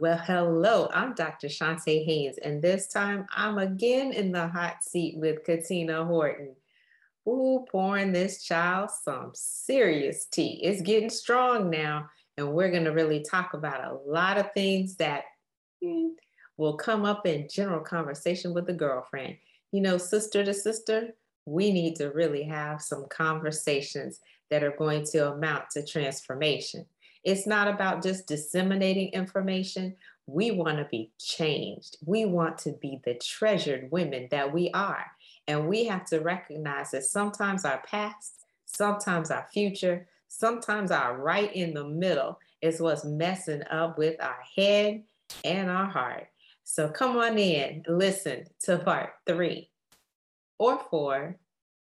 Well, hello, I'm Dr. Shante Haynes, and this time I'm again in the hot seat with Katina Horton. Ooh, pouring this child some serious tea. It's getting strong now, and we're going to really talk about a lot of things that mm, will come up in general conversation with a girlfriend. You know, sister to sister, we need to really have some conversations that are going to amount to transformation. It's not about just disseminating information. We want to be changed. We want to be the treasured women that we are. And we have to recognize that sometimes our past, sometimes our future, sometimes our right in the middle is what's messing up with our head and our heart. So come on in, listen to part three or four.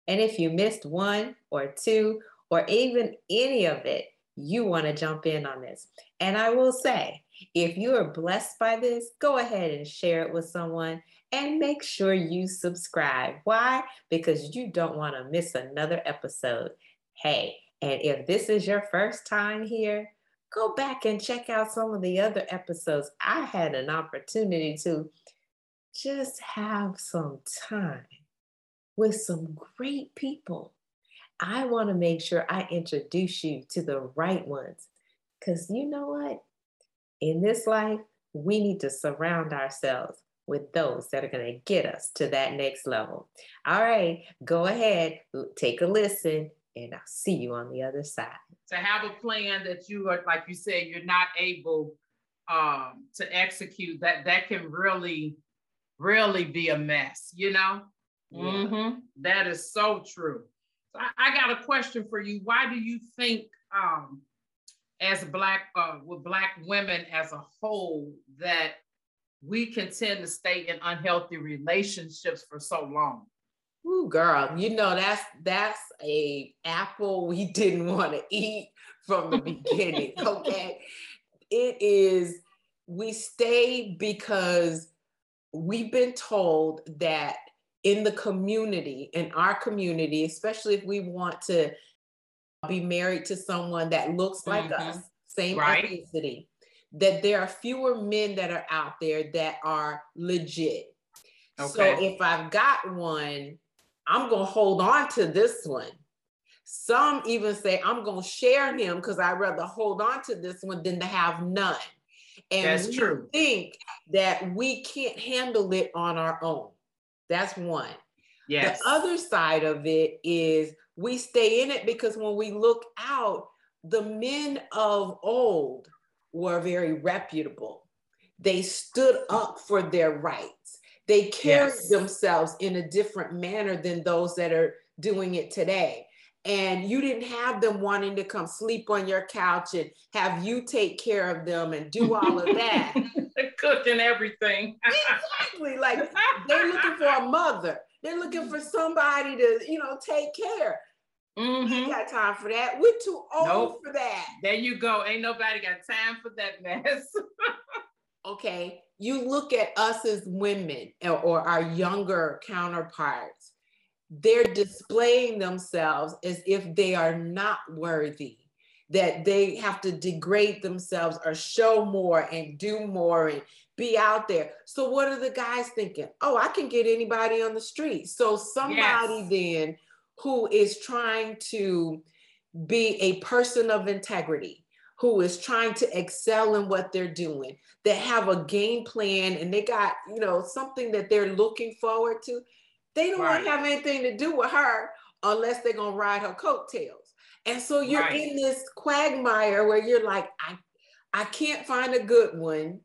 And if you missed one or two or even any of it, you want to jump in on this. And I will say, if you are blessed by this, go ahead and share it with someone and make sure you subscribe. Why? Because you don't want to miss another episode. Hey, and if this is your first time here, go back and check out some of the other episodes. I had an opportunity to just have some time with some great people I want to make sure I introduce you to the right ones. Because you know what? In this life, we need to surround ourselves with those that are going to get us to that next level. All right, go ahead, take a listen, and I'll see you on the other side. To have a plan that you are, like you said, you're not able um, to execute, that that can really, really be a mess, you know? Yeah. Mm-hmm. That is so true. I, I got a question for you. Why do you think, um, as black uh, with black women as a whole, that we can tend to stay in unhealthy relationships for so long? Ooh, girl, you know that's that's a apple we didn't want to eat from the beginning. Okay, it is. We stay because we've been told that in the community, in our community, especially if we want to be married to someone that looks like mm-hmm. us, same right. ethnicity, that there are fewer men that are out there that are legit. Okay. So if I've got one, I'm going to hold on to this one. Some even say, I'm going to share him because I'd rather hold on to this one than to have none. And That's we true. think that we can't handle it on our own. That's one. Yes. The other side of it is we stay in it because when we look out, the men of old were very reputable. They stood up for their rights. They carried yes. themselves in a different manner than those that are doing it today. And you didn't have them wanting to come sleep on your couch and have you take care of them and do all of that. cooking everything. exactly. Like they're looking for a mother. They're looking for somebody to, you know, take care. Mm-hmm. We got time for that. We're too old nope. for that. There you go. Ain't nobody got time for that mess. okay. You look at us as women or our younger counterparts, they're displaying themselves as if they are not worthy that they have to degrade themselves or show more and do more and be out there. So what are the guys thinking? Oh, I can get anybody on the street. So somebody yes. then who is trying to be a person of integrity, who is trying to excel in what they're doing, that have a game plan and they got, you know, something that they're looking forward to. They don't right. want to have anything to do with her unless they're going to ride her coattails. And so you're right. in this quagmire where you're like, I, I can't find a good one.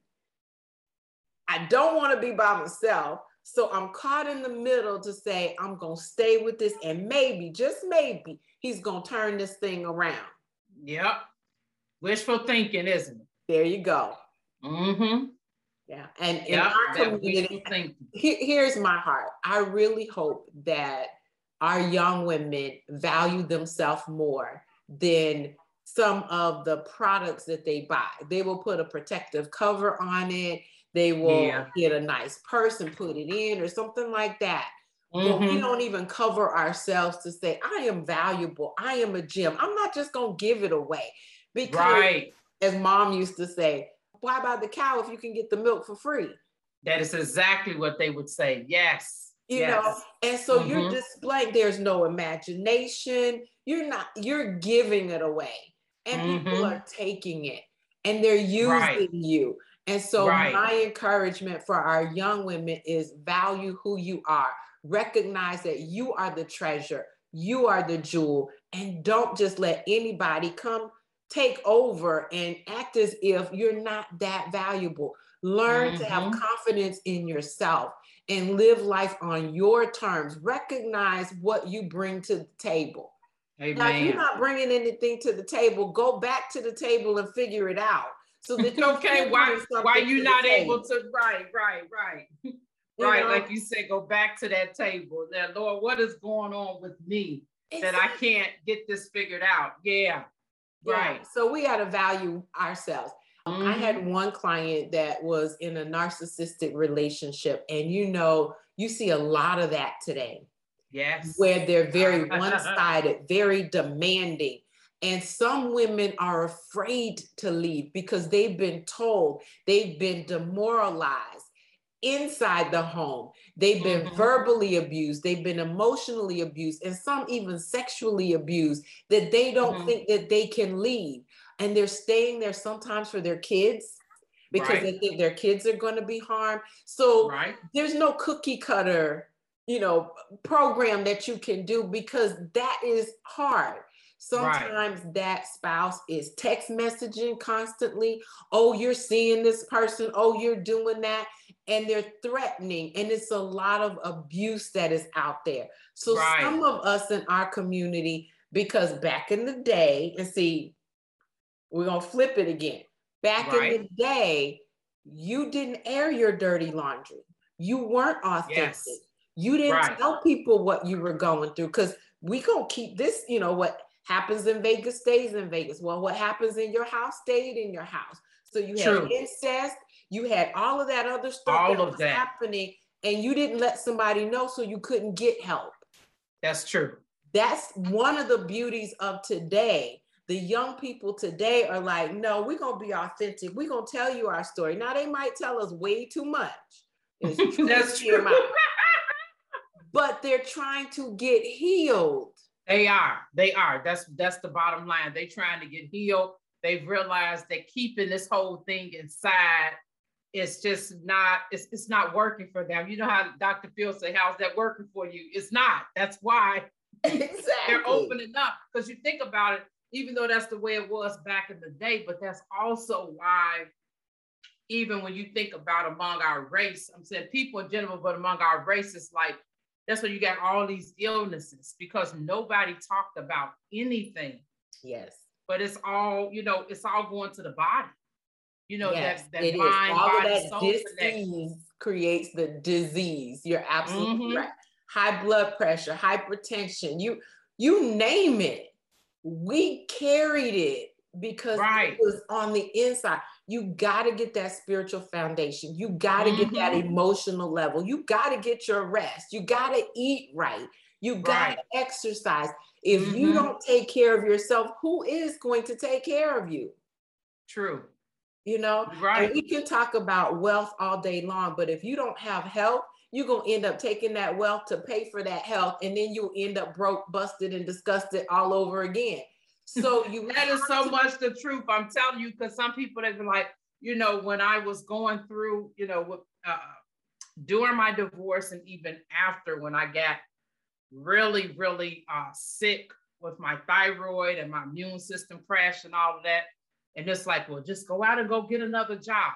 I don't want to be by myself. So I'm caught in the middle to say, I'm going to stay with this. And maybe, just maybe, he's going to turn this thing around. Yep. Wishful thinking, isn't it? There you go. Mm-hmm. Yeah. And in Yep, our community, here- here's my heart. I really hope that our young women value themselves more than some of the products that they buy. They will put a protective cover on it. They will Yeah. get a nice purse and put it in or something like that. But we mm-hmm. don't even cover ourselves to say, I am valuable. I am a gem. I'm not just going to give it away. Because Right. as mom used to say, why buy the cow if you can get the milk for free? That is exactly what they would say. Yes. You yes. know and so you're Mhm. displaying there's no imagination you're not you're giving it away and people Mhm. are taking it and they're using Right. you and so Right. my encouragement for our young women is value who you are recognize that you are the treasure you are the jewel and don't just let anybody come take over and act as if you're not that valuable learn to have Mhm. confidence in yourself and live life on your terms. Recognize what you bring to the table. Now, if you're not bringing anything to the table, go back to the table and figure it out. So that you okay, why why you not table, able to right, right, right. right, know? like you said, go back to that table. Now, Lord, what is going on with me that I can't get this figured out? Yeah. Yeah, Right. So we got to value ourselves. Um, I had one client that was in a narcissistic relationship, and you know, you see a lot of that today. Yes. where they're very one-sided, very demanding. And some women are afraid to leave because they've been told, they've been demoralized inside the home. They've been Mhm. verbally abused, they've been emotionally abused, and some even sexually abused that they don't Mhm. think that they can leave. And they're staying there sometimes for their kids because Right. they think their kids are going to be harmed. So right. there's no cookie cutter you know program that you can do because that is hard sometimes that spouse is text messaging constantly oh you're seeing this person oh you're doing that and they're threatening and it's a lot of abuse that is out there so Right. some of us in our community because back in the day and see we're going to flip it again back in the day you didn't air your dirty laundry you weren't authentic Yes. you didn't Right. tell people what you were going through because we gonna keep this you know what happens in vegas stays in vegas well what happens in your house stayed in your house so you had incest you had all of that other stuff All that of was that. happening and you didn't let somebody know so you couldn't get help That's true. that's one of the beauties of today the young people today are like no we're gonna be authentic we're gonna tell you our story now they might tell us way too much It's true That's to true. but they're trying to get healed They are. They are. That's that's the bottom line. They're trying to get healed. They've realized that keeping this whole thing inside is just not. It's it's not working for them. You know how Dr. Phil said, "How's that working for you?" It's not. That's why exactly they're opening up. Because you think about it, even though that's the way it was back in the day, but that's also why. Even when you think about among our race, I'm saying people in general, but among our race, it's like that's why you got all these illnesses because nobody talked about anything. yes But it's all, you know, it's all going to the body. You know, yes, that, that mind, body, that soul connection. disease creates the disease. You're absolutely Mhm. right. High blood pressure, hypertension, you you name it. We carried it because Right. it was on the inside. You got to get that spiritual foundation. You got to get that Mhm. emotional level. You got to get your rest. You got to eat right. You got Right. to exercise. If you Mhm. don't take care of yourself, who is going to take care of you? True. You know, Right. and we can talk about wealth all day long, but if you don't have health, you're going to end up taking that wealth to pay for that health, and then you end up broke, busted, and disgusted all over again. So you That is so to- much the truth. I'm telling you, because some people been like, you know, when I was going through, you know, with, uh, during my divorce and even after when I got really, really uh, sick with my thyroid and my immune system crashed and all of that. And it's like, well, just go out and go get another job.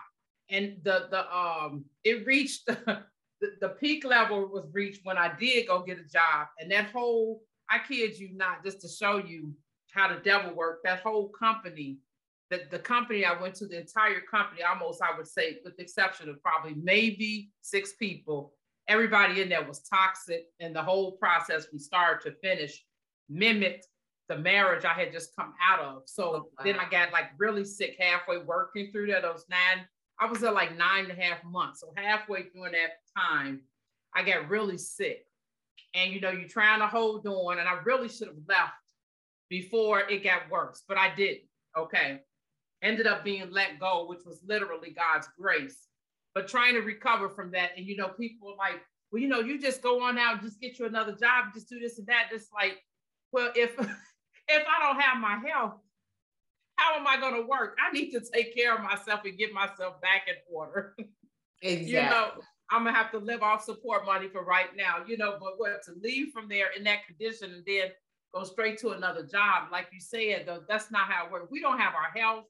And the the um it reached the, the peak level was reached when I did go get a job. And that whole, I kid you not, just to show you how the devil worked, that whole company the, the company I went to, the entire company, almost I would say, with the exception of probably maybe six people, everybody in there was toxic. And the whole process from start to finish mimicked the marriage I had just come out of. So oh, wow. then I got like really sick halfway working through that. Those nine, I was there like nine and a half months. So halfway through that time, I got really sick. And you know, you're trying to hold on, and I really should have left before it got worse, but I didn't. Okay. Ended up being let go, which was literally God's grace. But trying to recover from that, and you know, people are like, well, you know, you just go on out, just get you another job, just do this and that. Just like, well, if if I don't have my health, how am I going to work? I need to take care of myself and get myself back in order. Exactly. you know, I'm gonna have to live off support money for right now, you know, but what to leave from there in that condition and then go straight to another job, like you said, though, that's not how it works. We don't have our health,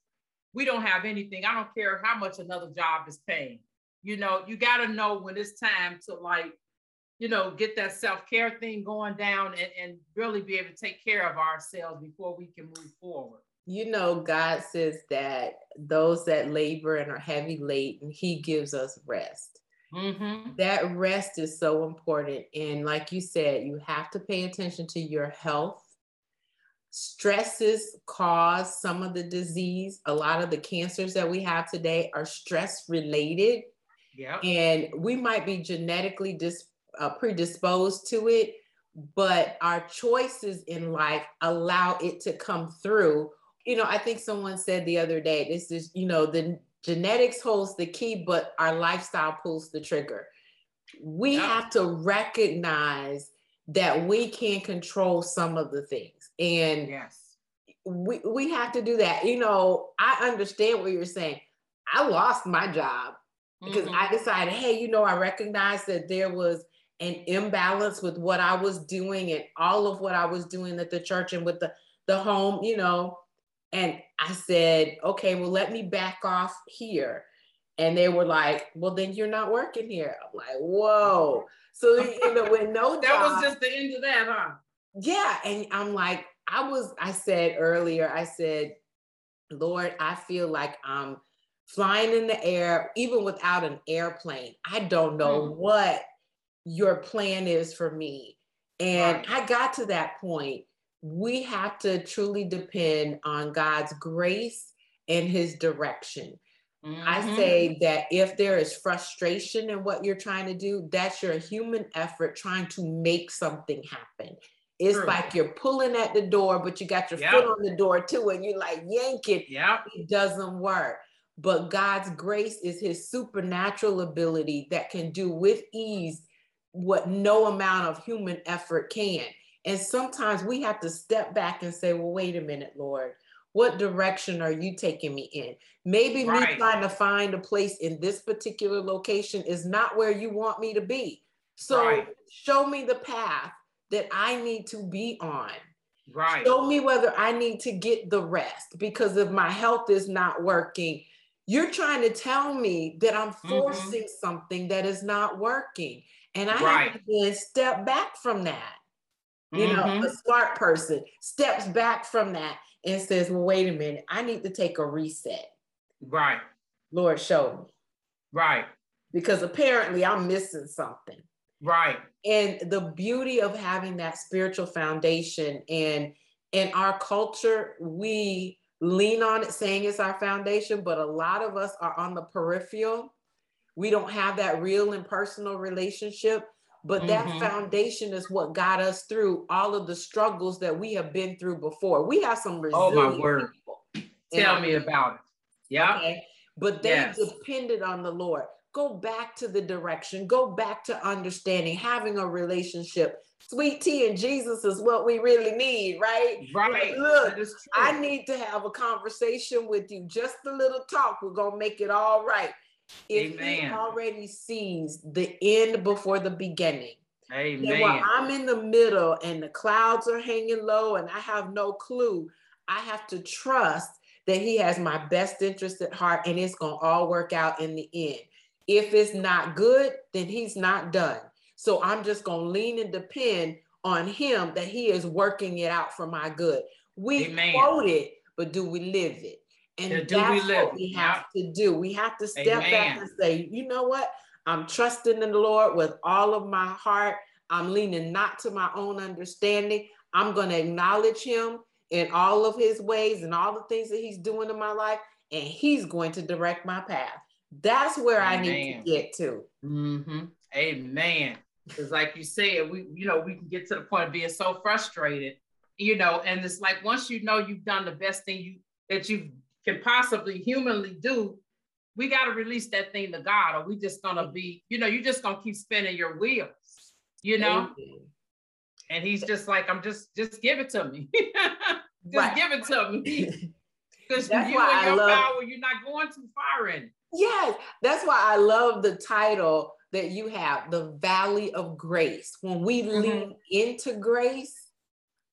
we don't have anything. I don't care how much another job is paying. You know, you got to know when it's time to like you know, get that self-care thing going down and, and really be able to take care of ourselves before we can move forward. You know, God says that those that labor and are heavy laden, He gives us rest. Mm-hmm. That rest is so important. And like you said, you have to pay attention to your health. Stresses cause some of the disease. A lot of the cancers that we have today are stress related. Yeah. And we might be genetically dis- uh, predisposed to it, but our choices in life allow it to come through. You know, I think someone said the other day, this is, you know, the genetics holds the key, but our lifestyle pulls the trigger. We yeah. have to recognize that we can control some of the things. And yes. we, we have to do that. You know, I understand what you're saying. I lost my job because mm-hmm. I decided, hey, you know, I recognized that there was an imbalance with what I was doing and all of what I was doing at the church and with the, the home, you know. And I said, okay, well, let me back off here. And they were like, well, then you're not working here. I'm like, whoa. So, you know, with no That job, was just the end of that, huh? Yeah. And I'm like, I was, I said earlier, I said, Lord, I feel like I'm flying in the air, even without an airplane. I don't know mm. what your plan is for me. And right. I got to that point. We have to truly depend on God's grace and his direction. Mm-hmm. I say that if there is frustration in what you're trying to do, that's your human effort trying to make something happen. It's True. like you're pulling at the door, but you got your yep. foot on the door too, and you're like yanking. Yeah, it doesn't work. But God's grace is his supernatural ability that can do with ease what no amount of human effort can. And sometimes we have to step back and say, well, wait a minute, Lord, what direction are you taking me in? Maybe right. me trying to find a place in this particular location is not where you want me to be. So right. show me the path that I need to be on. Right. Show me whether I need to get the rest because if my health is not working, you're trying to tell me that I'm mm-hmm. forcing mm-hmm. something that is not working. And I right. have to step back from that. You mm-hmm. know, a smart person steps back from that and says, well, wait a minute, I need to take a reset. Right. Lord, show me. Right. Because apparently I'm missing something. Right. And the beauty of having that spiritual foundation and in our culture, we lean on it saying it's our foundation, but a lot of us are on the peripheral we don't have that real and personal relationship but that mm-hmm. foundation is what got us through all of the struggles that we have been through before. We have some resilient oh my word. tell me about it. Yeah okay? but they yes. depended on the lord. Go back to the direction. Go back to understanding having a relationship. Sweet tea and jesus is what we really need right? Right. Look i need to have a conversation with you. Just a little talk we're gonna make it all right if Amen. he already sees the end before the beginning. Amen. while I'm in the middle and the clouds are hanging low and I have no clue, I have to trust that he has my best interest at heart and it's going to all work out in the end. If it's not good, then he's not done. So I'm just going to lean and depend on him that he is working it out for my good. We Amen. quote it, but do we live it? And that's we what we have to do. We have to step Amen. back and say, you know what? I'm trusting in the Lord with all of my heart. I'm leaning not to my own understanding. I'm going to acknowledge him in all of his ways and all the things that he's doing in my life, and he's going to direct my path. That's where Amen. I need to get to. Mm-hmm. Amen. Because, like you said, we you know we can get to the point of being so frustrated, you know, and it's like once you know you've done the best thing you that you can possibly humanly do, we got to release that thing to God, or we just gonna be, you know, you're just gonna keep spinning your wheels, you know. And he's just like, I'm just just give it to me. just right. give it to me. Because you and your love, power, you're not going too far in. Yes, that's why I love the title that you have, the Valley of Grace. When we mm-hmm. lean into grace,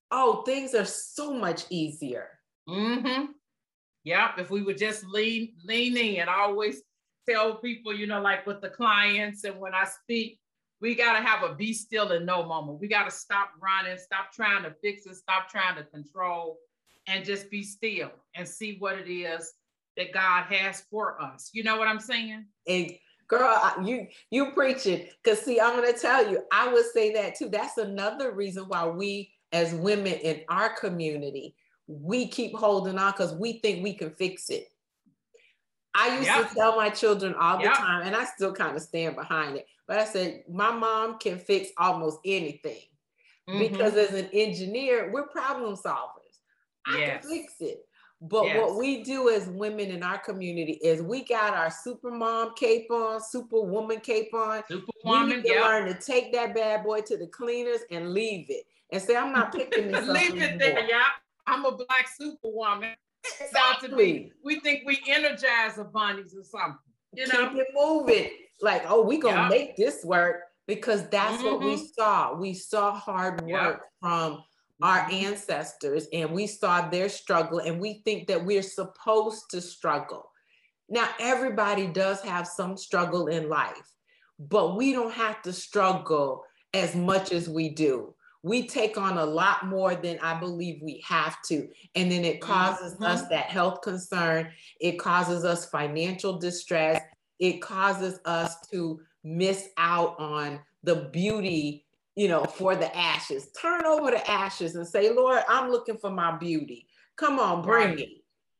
oh, things are so much easier. Mm-hmm. Yeah, if we would just lean leaning and always tell people, you know, like with the clients and when I speak, we got to have a be still and know moment. We got to stop running, stop trying to fix it, stop trying to control, and just be still and see what it is that God has for us. You know what I'm saying? And girl, you you preaching. Cause see, I'm gonna tell you, I would say that too. That's another reason why we as women in our community, we keep holding on because we think we can fix it. I used yep. to tell my children all the yep. time, and I still kind of stand behind it. But I said, my mom can fix almost anything mm-hmm. because as an engineer, we're problem solvers. I yes. can fix it. But yes. what we do as women in our community is we got our super mom cape on, super woman cape on. Superwoman, we need to yep. learn to take that bad boy to the cleaners and leave it and say, I'm not picking this up. Leave it there, yeah. I'm a black superwoman. Exactly. About to be. We think we energize the bunnies or something. You know, keep it moving. Like, oh, we gonna yep. make this work because that's mm-hmm. what we mm-hmm. saw. We saw hard work yep. from our mm-hmm. ancestors and we saw their struggle and we think that we're supposed to struggle. Now, everybody does have some struggle in life, but we don't have to struggle as much as we do. We take on a lot more than I believe we have to. And then it causes mm-hmm. us that health concern. It causes us financial distress. It causes us to miss out on the beauty you know, for the ashes. Turn over the ashes and say, Lord, I'm looking for my beauty. Come on, bring right. it.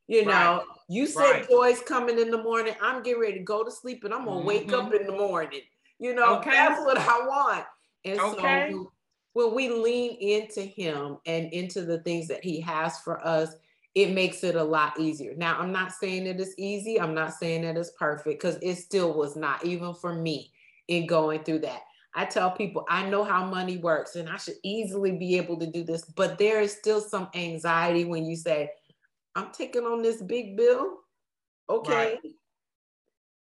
You know, right. you said right. joy's coming in the morning. I'm getting ready to go to sleep and I'm gonna mm-hmm. wake up in the morning. You know, okay. that's what I want. And okay. so when we lean into him and into the things that he has for us, it makes it a lot easier. Now, I'm not saying it is easy. I'm not saying that it's perfect because it still was not, even for me, in going through that. I tell people I know how money works and I should easily be able to do this, but there is still some anxiety when you say, I'm taking on this big bill. Okay, right.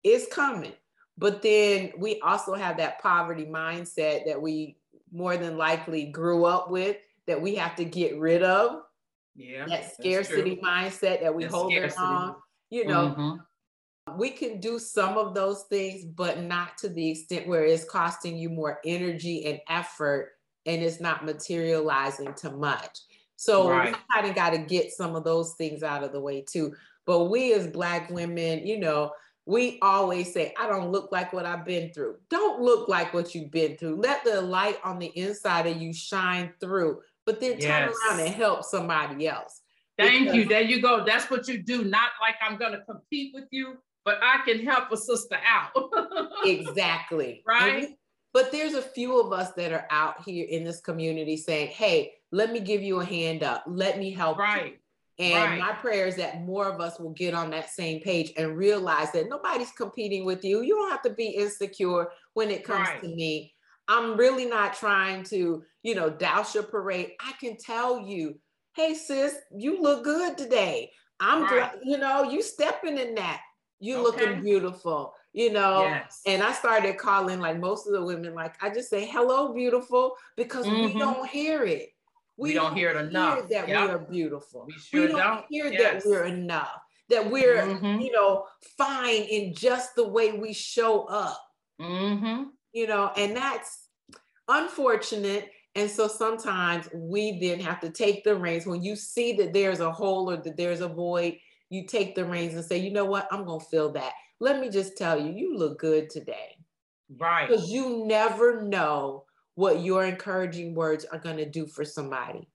it's coming. But then we also have that poverty mindset that we more than likely grew up with that we have to get rid of. Yeah. That scarcity mindset that we hold on. You know, mm-hmm we can do some of those things, but not to the extent where it's costing you more energy and effort and it's not materializing to much. So right. we kind of got to get some of those things out of the way too. But we as Black women, you know, we always say, I don't look like what I've been through. Don't look like what you've been through. Let the light on the inside of you shine through, but then yes. turn around and help somebody else. Thank because- you. There you go. That's what you do. Not like I'm going to compete with you, but I can help a sister out. exactly. Right. Mm-hmm. but there's a few of us that are out here in this community saying, hey, let me give you a hand up. Let me help right. You. And right. my prayer is that more of us will get on that same page and realize that nobody's competing with you. You don't have to be insecure when it comes right. to me. I'm really not trying to, you know, douse your parade. I can tell you, hey, sis, you look good today. I'm, right. you know, you stepping in that you okay. looking beautiful you know yes. and i started calling like most of the women like i just say hello beautiful because mm-hmm. we don't hear it we, we don't, don't, hear it enough hear that yep. we are beautiful we, sure we don't, don't, hear yes. that we're enough that we're mm-hmm. you know fine in just the way we show up mm-hmm. you know and that's unfortunate and so sometimes we then have to take the reins when you see that there's a hole or that there's a void you take the reins and say, you know what, I'm gonna fill that. Let me just tell you, you look good today. Right. Because you never know what your encouraging words are gonna do for somebody.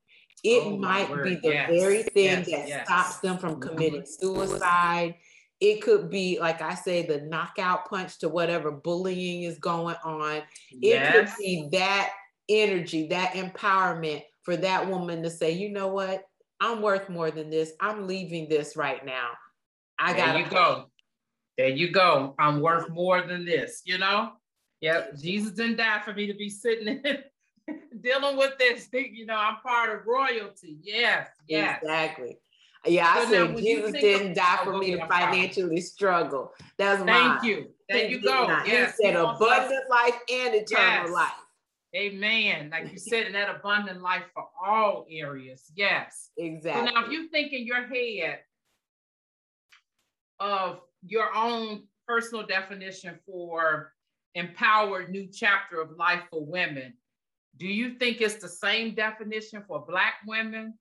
It Oh, might be the Yes, very thing yes, that yes. stops them from Mhm. committing suicide. It could be, like I say, the knockout punch to whatever bullying is going on. It could be that energy, that empowerment for that woman to say, you know what? I'm worth more than this. I'm leaving this right now. I there got you go. There you go. I'm worth more than this, you know? Yep. Jesus didn't die for me to be sitting in dealing with this. You know, I'm part of royalty. Yes, yes. Exactly. Yeah, I So said Jesus didn't die oh, for me to financially struggle. That's why Thank mine. you. There He you go. not. Yes. He said abundant life and eternal Yes. life. Amen. Like you said, in that abundant life for all areas. Yes. So Exactly. now if you think in your head of your own personal definition for empowered new chapter of life for women, do you think it's the same definition for black women?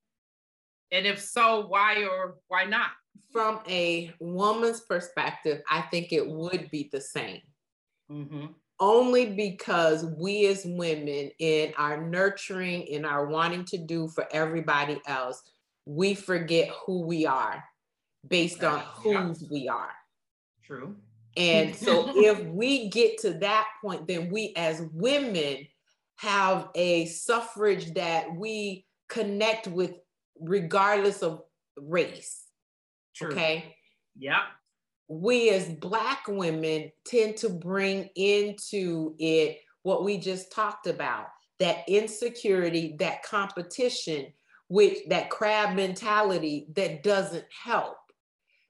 And if so, why or why not? From a woman's perspective, I think it would be the same. Mm-hmm. only because we as women in our nurturing in our wanting to do for everybody else we forget who we are based on whose we are True. And so if we get to that point then we as women have a suffrage that we connect with regardless of race True. okay Yep. we as black women tend to bring into it what we just talked about that insecurity that competition which that crab mentality that doesn't help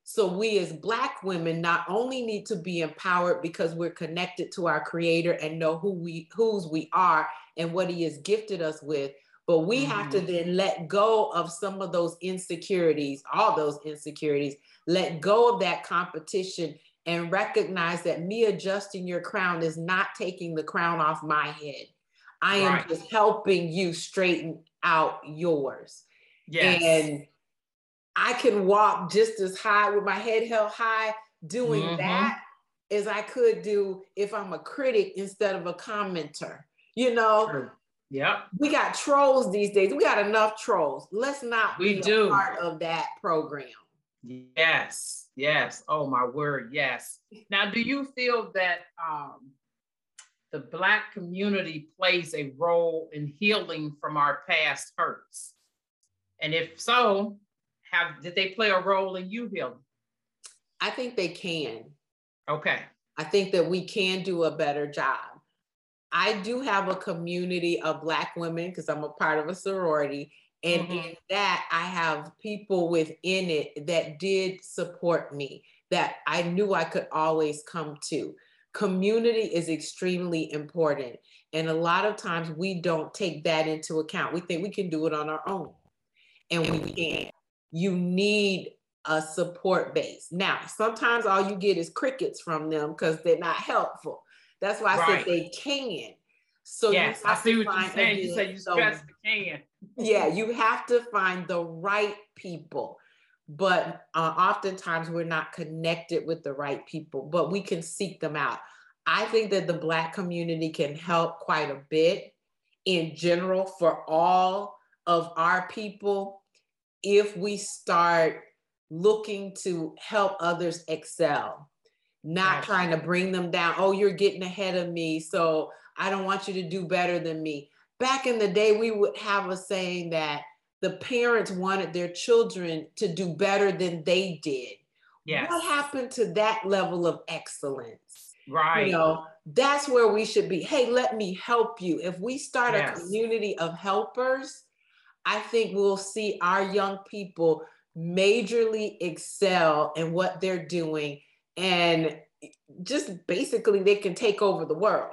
so we as black women not only need to be empowered because we're connected to our creator and know who we whose we are and what he has gifted us with but we have to Mhm. then let go of some of those insecurities all those insecurities let go of that competition and recognize that me adjusting your crown is not taking the crown off my head. I am just helping you straighten out yours. Yes. And I can walk just as high with my head held high doing Mhm. that as I could do if I'm a critic instead of a commenter. You know, True. Yep. we got trolls these days. We got enough trolls. Let's not We be do. part of that program. Yes, yes. Oh my word, yes. Now, do you feel that um, the Black community plays a role in healing from our past hurts? And if so, have did they play a role in you healing? I think they can. Okay. I think that we can do a better job. I do have a community of Black women because I'm a part of a sorority. And Mhm. in that, I have people within it that did support me, that I knew I could always come to. Community is extremely important. And a lot of times we don't take that into account. We think we can do it on our own, and we can't. You need a support base. Now, sometimes all you get is crickets from them because they're not helpful. That's why I Right. said they can. So yes, you I see what you're saying. You said you stress the can. yeah, you have to find the right people. But uh, oftentimes we're not connected with the right people, but we can seek them out. I think that the Black community can help quite a bit in general for all of our people if we start looking to help others excel, not trying to bring them down. Oh, you're getting ahead of me, so I don't want you to do better than me. Back in the day, we would have a saying that the parents wanted their children to do better than they did. Yes. What happened to that level of excellence? Right. You know, that's where we should be. Hey, let me help you. If we start Yes. a community of helpers, I think we'll see our young people majorly excel in what they're doing. And just basically, they can take over the world.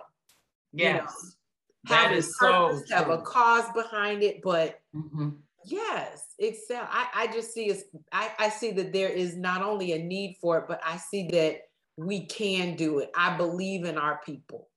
you know, yes. That Have a is so purpose, have a cause behind it, but Mhm. Yes, excel. I, I just see is I, I see that there is not only a need for it, but I see that we can do it. I believe in our people.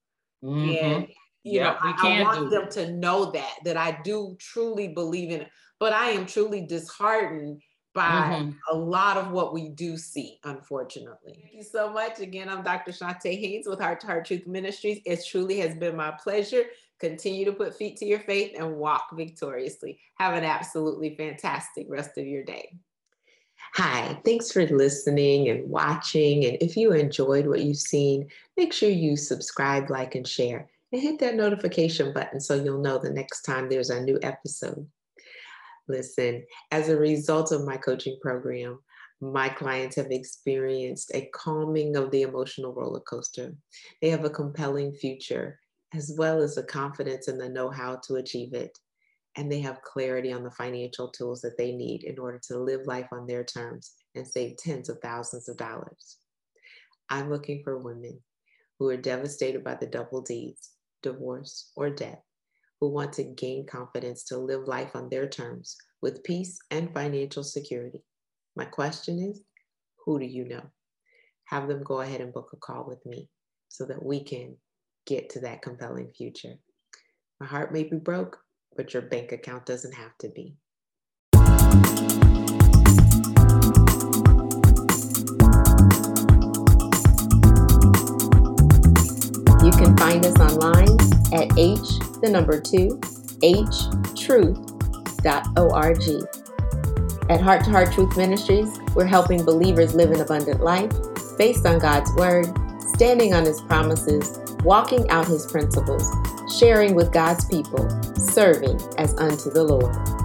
Mhm. And you Yep, know, we I, I want them to know that, that I do truly believe in it. But I am truly disheartened by mm-hmm. a lot of what we do see, unfortunately. Thank you so much. Again, I'm Dr. Shante Haynes with Heart to Heart Truth Ministries. It truly has been my pleasure. Continue to put feet to your faith and walk victoriously. Have an absolutely fantastic rest of your day. Hi, thanks for listening and watching. And if you enjoyed what you've seen, make sure you subscribe, like, and share, and hit that notification button so you'll know the next time there's a new episode. Listen, as a result of my coaching program, my clients have experienced a calming of the emotional roller coaster. They have a compelling future, as well as the confidence and the know how to achieve it. And they have clarity on the financial tools that they need in order to live life on their terms and save tens of thousands of dollars. I'm looking for women who are devastated by the double D's, divorce, or debt, who want to gain confidence to live life on their terms with peace and financial security. My question is who do you know? Have them go ahead and book a call with me so that we can get to that compelling future. My heart may be broke, but your bank account doesn't have to be. Find us online at H, the number two, h htruth.org. At Heart to Heart Truth Ministries, we're helping believers live an abundant life based on God's Word, standing on His promises, walking out His principles, sharing with God's people, serving as unto the Lord.